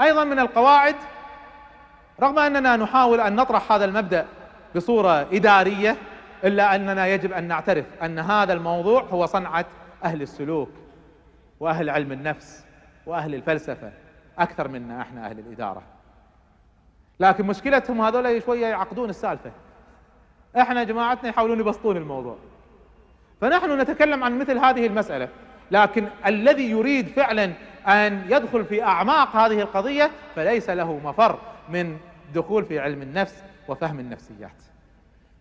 أيضا من القواعد رغم أننا نحاول أن نطرح هذا المبدأ بصورة إدارية إلا أننا يجب أن نعترف أن هذا الموضوع هو صنعة أهل السلوك وأهل علم النفس وأهل الفلسفة أكثر منا إحنا أهل الإدارة. لكن مشكلتهم هذول شوية يعقدون السالفة. إحنا جماعتنا يحاولون يبسطون الموضوع. فنحن نتكلم عن مثل هذه المسألة لكن الذي يريد فعلا أن يدخل في أعماق هذه القضية فليس له مفر من دخول في علم النفس وفهم النفسيات.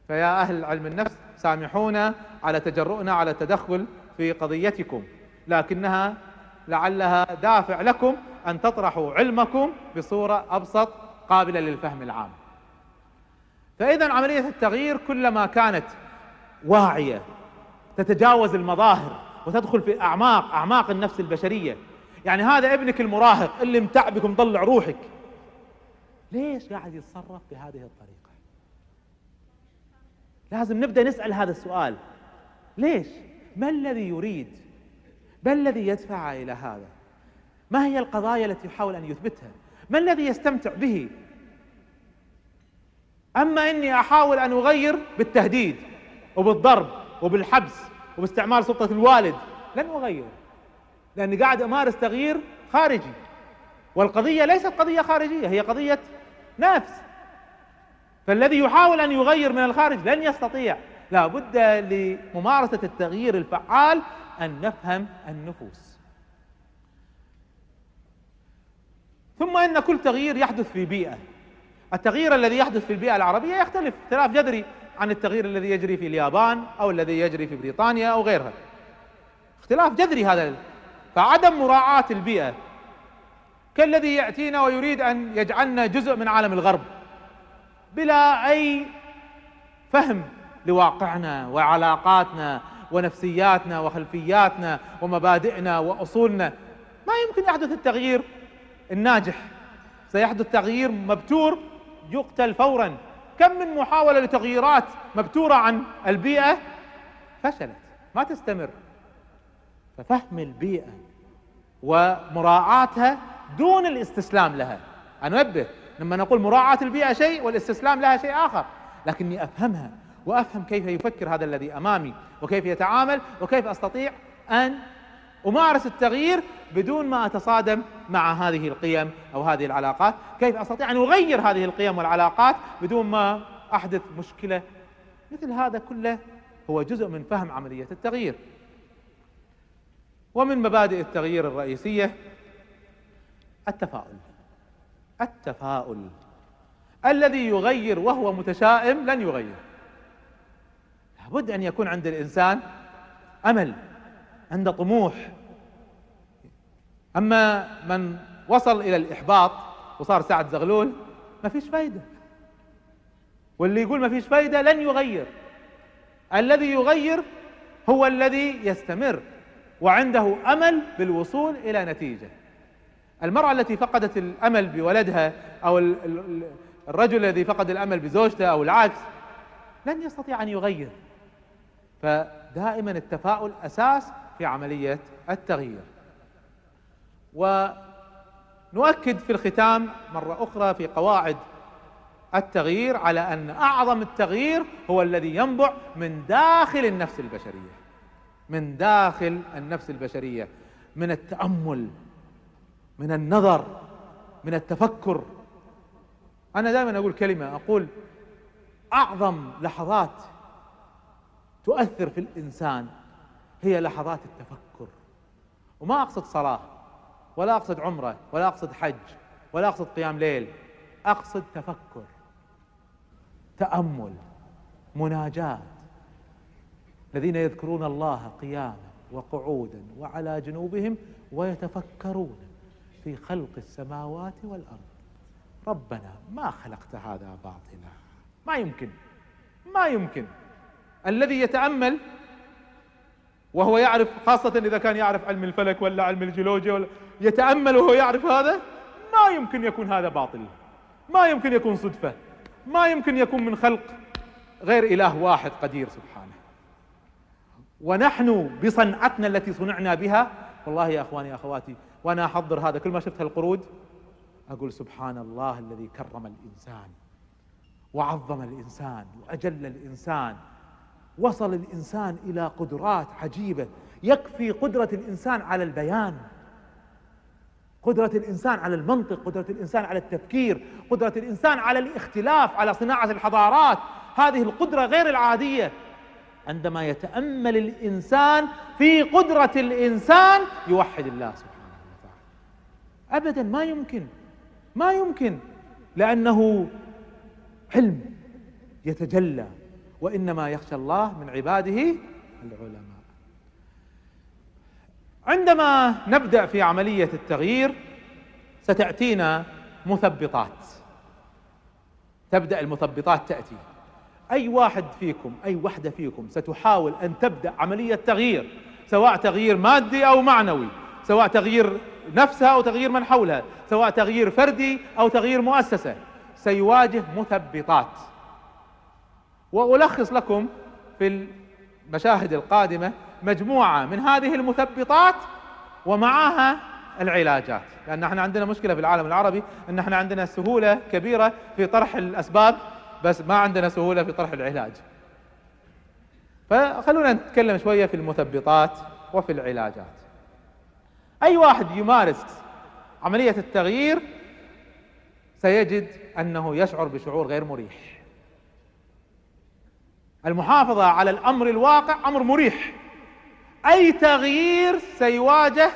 فيا أهل علم النفس سامحونا على تجرؤنا على التدخل في قضيتكم لكنها لعلها دافع لكم أن تطرحوا علمكم بصورة أبسط قابلة للفهم العام. فإذا عملية التغيير كلما كانت واعية تتجاوز المظاهر وتدخل في أعماق أعماق النفس البشرية يعني هذا ابنك المراهق اللي متعبك ومطلع روحك. ليش قاعد يتصرف بهذه الطريقة؟ لازم نبدأ نسأل هذا السؤال. ليش؟ ما الذي يريد؟ ما الذي يدفع إلى هذا؟ ما هي القضايا التي يحاول أن يثبتها؟ ما الذي يستمتع به؟ أما إني أحاول أن أغير بالتهديد وبالضرب وبالحبس وباستعمال سلطة الوالد لن أغير لأني قاعد أمارس تغيير خارجي. والقضية ليست قضية خارجية هي قضية نفس. فالذي يحاول أن يغير من الخارج لن يستطيع. لا بد لممارسة التغيير الفعال أن نفهم النفوس. ثم إن كل تغيير يحدث في بيئة. التغيير الذي يحدث في البيئة العربية يختلف. اختلاف جذري عن التغيير الذي يجري في اليابان أو الذي يجري في بريطانيا أو غيرها. اختلاف جذري هذا فعدم مراعاة البيئة كالذي يأتينا ويريد أن يجعلنا جزء من عالم الغرب بلا أي فهم لواقعنا وعلاقاتنا ونفسياتنا وخلفياتنا ومبادئنا وأصولنا. ما يمكن يحدث التغيير الناجح. سيحدث تغيير مبتور يقتل فورا. كم من محاولة لتغييرات مبتورة عن البيئة؟ فشلت. ما تستمر. ففهم البيئة ومراعاتها دون الاستسلام لها. انبه لما نقول مراعاة البيئة شيء والاستسلام لها شيء آخر. لكني أفهمها وأفهم كيف يفكر هذا الذي أمامي وكيف يتعامل وكيف أستطيع أن أمارس التغيير بدون ما أتصادم مع هذه القيم أو هذه العلاقات. كيف أستطيع أن أغير هذه القيم والعلاقات بدون ما أحدث مشكلة. مثل هذا كله هو جزء من فهم عملية التغيير. ومن مبادئ التغيير الرئيسية التفاؤل. التفاؤل. الذي يغير وهو متشائم لن يغير. لابد أن يكون عند الإنسان أمل عنده طموح. أما من وصل إلى الإحباط وصار سعد زغلول ما فيش فايدة. واللي يقول ما فيش فايدة لن يغير. الذي يغير هو الذي يستمر. وعنده أمل بالوصول إلى نتيجة. المرأة التي فقدت الأمل بولدها أو الرجل الذي فقد الأمل بزوجته أو العكس لن يستطيع أن يغير. فدائما التفاؤل أساس في عملية التغيير. ونؤكد في الختام مرة أخرى في قواعد التغيير على أن أعظم التغيير هو الذي ينبع من داخل النفس البشرية. من داخل النفس البشرية من التأمل من النظر من التفكر. أنا دائما أقول كلمة أقول أعظم لحظات تؤثر في الإنسان هي لحظات التفكر. وما أقصد صلاة ولا أقصد عمرة ولا أقصد حج ولا أقصد قيام ليل. أقصد تفكر تأمل مناجاة. الذين يذكرون الله قياما وقعودا وعلى جنوبهم ويتفكرون في خلق السماوات والأرض. ربنا ما خلقت هذا باطلا. ما يمكن. ما يمكن. الذي يتأمل وهو يعرف خاصة إذا كان يعرف علم الفلك ولا علم الجيولوجيا ولا يتأمل وهو يعرف هذا ما يمكن يكون هذا باطل. ما يمكن يكون صدفة. ما يمكن يكون من خلق غير إله واحد قدير سبحانه. ونحن بصنعتنا التي صنعنا بها. والله يا أخواني أخواتي وأنا أحضر هذا. كل ما شفت هالقرود أقول سبحان الله الذي كرم الإنسان وعظم الإنسان وأجل الإنسان وصل الإنسان إلى قدرات عجيبة. يكفي قدرة الإنسان على البيان قدرة الإنسان على المنطق قدرة الإنسان على التفكير قدرة الإنسان على الاختلاف على صناعة الحضارات. هذه القدرة غير العادية. عندما يتأمل الإنسان في قدرة الإنسان يوحد الله سبحانه وتعالى. أبدا ما يمكن ما يمكن لأنه علم يتجلى وإنما يخشى الله من عباده العلماء. عندما نبدأ في عملية التغيير ستأتينا مثبطات. تبدأ المثبطات تأتي. أي واحد فيكم أي وحدة فيكم ستحاول أن تبدأ عملية تغيير سواء تغيير مادي أو معنوي سواء تغيير نفسها أو تغيير من حولها سواء تغيير فردي أو تغيير مؤسسة سيواجه مثبطات. وألخص لكم في المشاهد القادمة مجموعة من هذه المثبطات ومعها العلاجات. لأن إحنا عندنا مشكلة في العالم العربي أن إحنا عندنا سهولة كبيرة في طرح الأسباب بس ما عندنا سهولة في طرح العلاج. فخلونا نتكلم شوية في المثبطات وفي العلاجات. أي واحد يمارس عملية التغيير سيجد أنه يشعر بشعور غير مريح. المحافظة على الأمر الواقع أمر مريح. أي تغيير سيواجه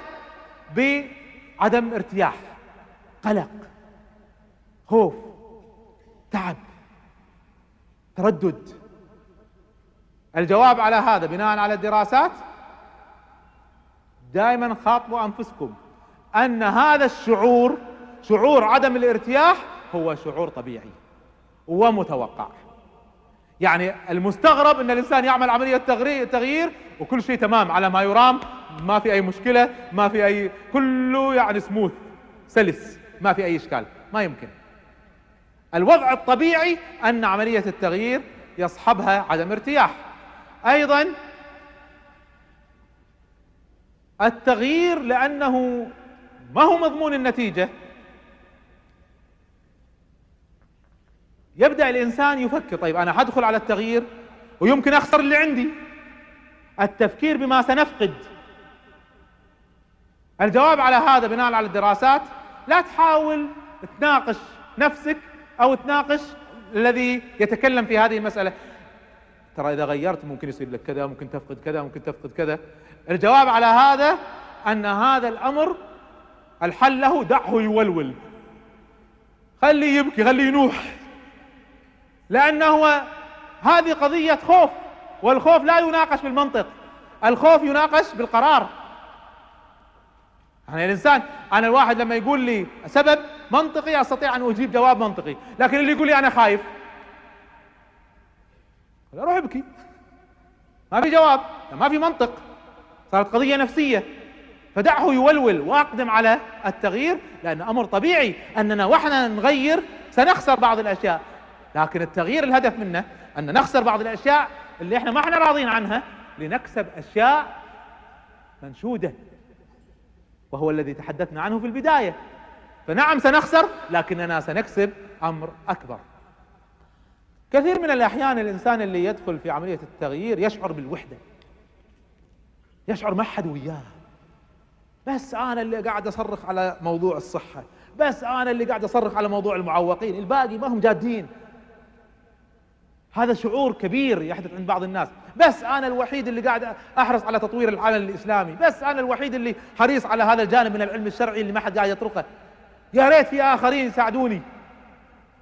بعدم ارتياح قلق خوف تعب. تردد. الجواب على هذا بناء على الدراسات دائما خاطبوا أنفسكم أن هذا الشعور شعور عدم الارتياح هو شعور طبيعي ومتوقع. يعني المستغرب إن الإنسان يعمل عملية تغيير وكل شيء تمام على ما يرام ما في أي مشكلة ما في أي كله يعني سموث سلس ما في أي إشكال ما يمكن. الوضع الطبيعي أن عملية التغيير يصحبها عدم ارتياح. أيضا التغيير لأنه ما هو مضمون النتيجة. يبدأ الإنسان يفكر طيب أنا حدخل على التغيير ويمكن أخسر اللي عندي. التفكير بما سنفقد. الجواب على هذا بناء على الدراسات لا تحاول تناقش نفسك أو تناقش الذي يتكلم في هذه المسألة. ترى إذا غيرت ممكن يصير لك كذا ممكن تفقد كذا ممكن تفقد كذا. الجواب على هذا أن هذا الأمر الحل له دعه يولول. خليه يبكي خليه ينوح. لأنه هذه قضية خوف والخوف لا يناقش بالمنطق الخوف يناقش بالقرار. يعني الإنسان أنا الواحد لما يقول لي سبب منطقي أستطيع أن أجيب جواب منطقي. لكن اللي يقول لي أنا خايف أروح ابكي. ما في جواب ما في منطق. صارت قضية نفسية. فدعه يولول وأقدم على التغيير لأن أمر طبيعي أننا وإحنا نغير سنخسر بعض الأشياء. لكن التغيير الهدف منه أن نخسر بعض الأشياء اللي إحنا ما إحنا راضين عنها لنكسب أشياء منشودة. وهو الذي تحدثنا عنه في البداية. فنعم سنخسر لكننا سنكسب أمر أكبر. كثير من الأحيان الإنسان اللي يدخل في عملية التغيير يشعر بالوحدة يشعر ما حد وياه. بس أنا اللي قاعد أصرخ على موضوع الصحة بس أنا اللي قاعد أصرخ على موضوع المعوقين الباقي ما هم جادين. هذا شعور كبير يحدث عند بعض الناس. بس أنا الوحيد اللي قاعد أحرص على تطوير العالم الإسلامي بس أنا الوحيد اللي حريص على هذا الجانب من العلم الشرعي اللي ما حد قاعد يطرقه. يا ريت في آخرين يساعدوني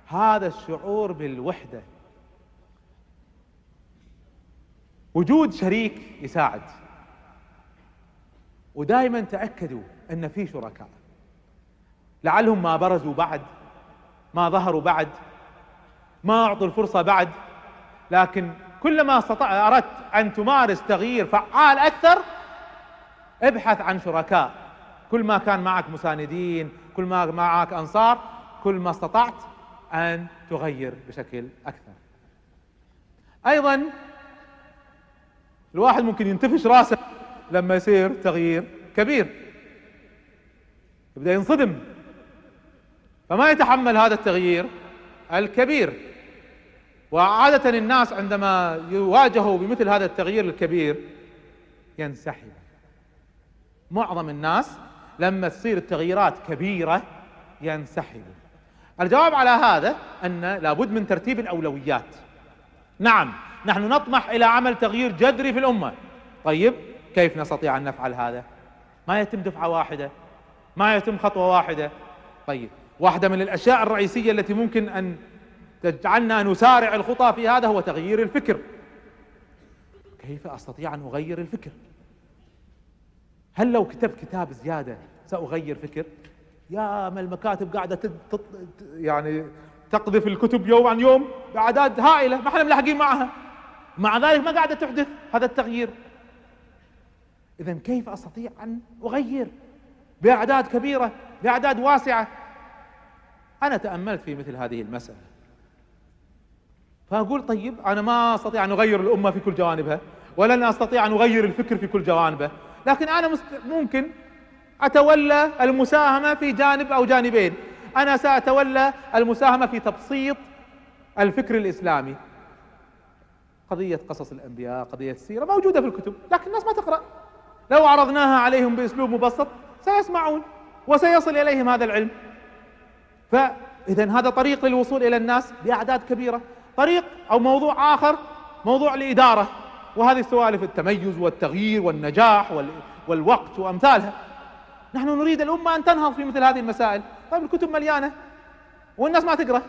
هذا الشعور بالوحدة. وجود شريك يساعد. ودائما تأكدوا أن في شركاء. لعلهم ما برزوا بعد ما ظهروا بعد ما أعطوا الفرصة بعد. لكن كلما استطع أردت أن تمارس تغيير فعال أكثر ابحث عن شركاء. كل ما كان معك مساندين كل ما معك أنصار كل ما استطعت أن تغير بشكل أكثر. أيضا الواحد ممكن ينتفش راسه لما يصير تغيير كبير. يبدأ ينصدم. فما يتحمل هذا التغيير الكبير. وعادة الناس عندما يواجهوا بمثل هذا التغيير الكبير ينسحب. معظم الناس لما تصير التغييرات كبيرة ينسحبوا الجواب على هذا أن لابد من ترتيب الأولويات. نعم نحن نطمح إلى عمل تغيير جذري في الأمة. طيب كيف نستطيع أن نفعل هذا؟ ما يتم دفعة واحدة ما يتم خطوة واحدة. طيب واحدة من الأشياء الرئيسية التي ممكن أن تجعلنا نسارع الخطى في هذا هو تغيير الفكر. كيف أستطيع أن أغير الفكر؟ هل لو كتبت كتاب زيادة سأغير فكر؟ يا ما المكاتب قاعدة تت... يعني تقذف الكتب يوم عن يوم بأعداد هائلة ما إحنا ملاحقين معها. مع ذلك ما قاعدة تحدث. هذا التغيير. إذا كيف أستطيع أن أغير؟ بأعداد كبيرة بأعداد واسعة. أنا تأملت في مثل هذه المسألة. فأقول طيب أنا ما أستطيع أن أغير الأمة في كل جوانبها ولن أستطيع أن أغير الفكر في كل جوانبه. لكن مست... ممكن أتولى المساهمة في جانب أو جانبين. أنا سأتولى المساهمة في تبسيط الفكر الإسلامي. قضية قصص الأنبياء قضية السيرة موجودة في الكتب لكن الناس ما تقرأ. لو عرضناها عليهم بأسلوب مبسط سيسمعون وسيصل إليهم هذا العلم. فإذا هذا طريق للوصول إلى الناس بأعداد كبيرة. طريق أو موضوع آخر موضوع الإدارة وهذه سوالف التميز والتغيير والنجاح والوقت وأمثالها. نحن نريد الأمة أن تنهض في مثل هذه المسائل. طيب الكتب مليانة والناس ما تقرأ.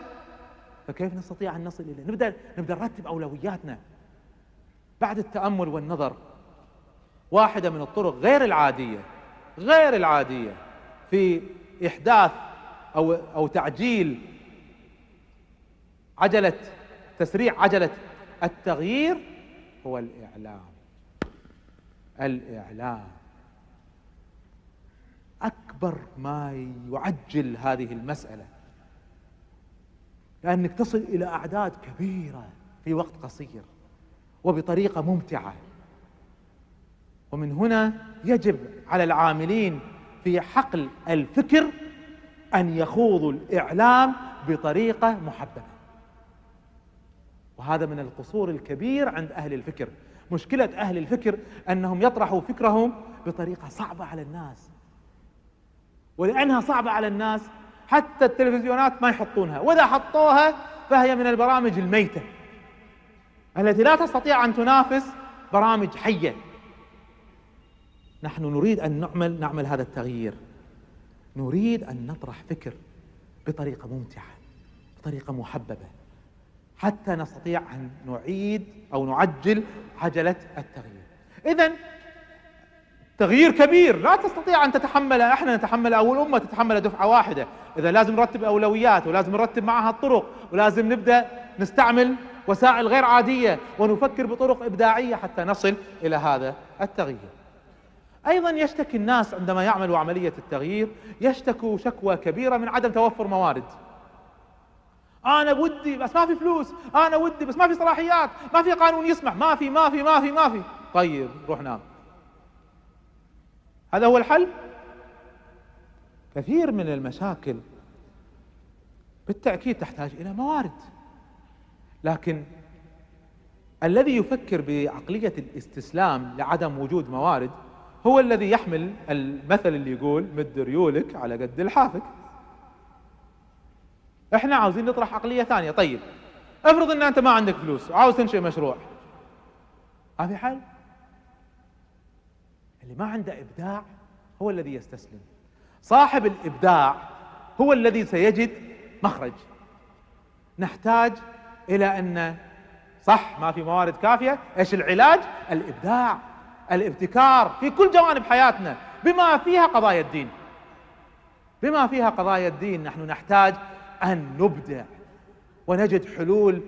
فكيف نستطيع أن نصل إليه؟ نبدأ, نبدأ نرتب أولوياتنا. بعد التأمل والنظر واحدة من الطرق غير العادية غير العادية في إحداث أو, أو تعجيل عجلة تسريع عجلة التغيير هو الإعلام. الإعلام. أكبر ما يعجل هذه المسألة. لأنك تصل إلى أعداد كبيرة في وقت قصير وبطريقة ممتعة. ومن هنا يجب على العاملين في حقل الفكر أن يخوضوا الإعلام بطريقة محببة. وهذا من القصور الكبير عند أهل الفكر. مشكلة أهل الفكر أنهم يطرحوا فكرهم بطريقة صعبة على الناس. ولأنها صعبة على الناس حتى التلفزيونات ما يحطونها. وإذا حطوها فهي من البرامج الميتة التي لا تستطيع أن تنافس برامج حية. نحن نريد أن نعمل نعمل هذا التغيير. نريد أن نطرح فكر بطريقة ممتعة بطريقة محببة. حتى نستطيع أن نعيد أو نعجل عجلة التغيير. إذا تغيير كبير. لا تستطيع أن تتحمل إحنا نتحمل أو الأمة تتحمل دفعة واحدة. إذا لازم نرتب أولويات ولازم نرتب معها الطرق ولازم نبدأ نستعمل وسائل غير عادية ونفكر بطرق إبداعية حتى نصل إلى هذا التغيير. أيضا يشتكي الناس عندما يعملوا عملية التغيير يشتكوا شكوى كبيرة من عدم توفر موارد. أنا ودي بس ما في فلوس أنا ودي بس ما في صلاحيات ما في قانون يسمح ما في ما في ما في ما في. طيب روح نام. هذا هو الحل؟ كثير من المشاكل بالتأكيد تحتاج إلى موارد. لكن الذي يفكر بعقلية الاستسلام لعدم وجود موارد هو الذي يحمل المثل اللي يقول مد ريولك على قد الحافك إحنا عاوزين نطرح عقلية ثانية. طيب افرض ان انت ما عندك فلوس وعاوز تنشئ مشروع. ما في حل؟ اللي ما عنده إبداع هو الذي يستسلم. صاحب الإبداع هو الذي سيجد مخرج. نحتاج إلى أن صح ما في موارد كافية. إيش العلاج؟ الإبداع الابتكار في كل جوانب حياتنا. بما فيها قضايا الدين. بما فيها قضايا الدين نحن نحتاج أن نبدع ونجد حلول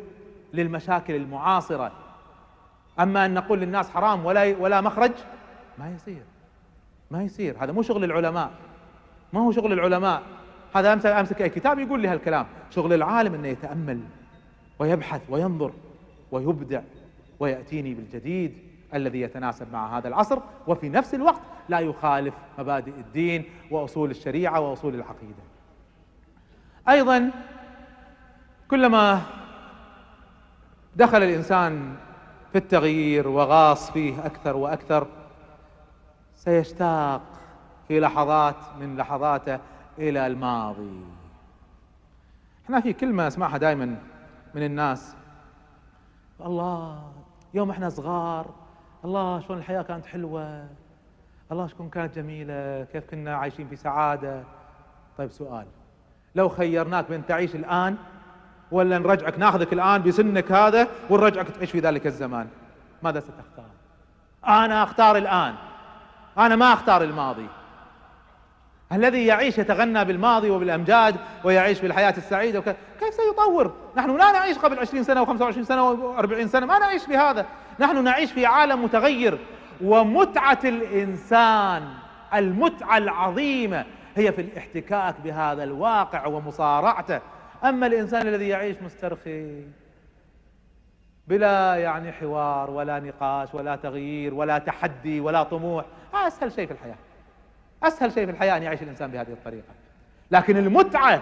للمشاكل المعاصرة. أما أن نقول للناس حرام ولا ولا مخرج ما يصير. ما يصير. هذا مو شغل العلماء. ما هو شغل العلماء. هذا امسك امسك اي كتاب يقول لي هالكلام. شغل العالم إنه يتأمل ويبحث وينظر ويبدع ويأتيني بالجديد الذي يتناسب مع هذا العصر. وفي نفس الوقت لا يخالف مبادئ الدين وأصول الشريعة وأصول العقيدة. أيضا كلما دخل الإنسان في التغيير وغاص فيه أكثر وأكثر سيشتاق في لحظات من لحظاته إلى الماضي. إحنا في كلمة اسمعها دائما من الناس. الله يوم إحنا صغار الله شلون الحياة كانت حلوة الله شلون كانت جميلة كيف كنا عايشين في سعادة؟ طيب سؤال لو خيرناك بين تعيش الآن ولا نرجعك ناخذك الآن بسنك هذا ونرجعك تعيش في ذلك الزمان. ماذا ستختار؟ أنا أختار الآن. أنا ما أختار الماضي. الذي يعيش يتغنى بالماضي وبالأمجاد ويعيش بالحياة السعيدة وك... كيف سيطور؟ نحن لا نعيش قبل 20 سنة و25 سنة و40 سنة ما نعيش بهذا، نحن نعيش في عالم متغير. ومتعة الإنسان المتعة العظيمة هي في الاحتكاك بهذا الواقع ومصارعته، أما الإنسان الذي يعيش مسترخي بلا يعني حوار ولا نقاش ولا تغيير ولا تحدي ولا طموح أسهل شيء في الحياة. أسهل شيء في الحياة أن يعيش الإنسان بهذه الطريقة. لكن المتعة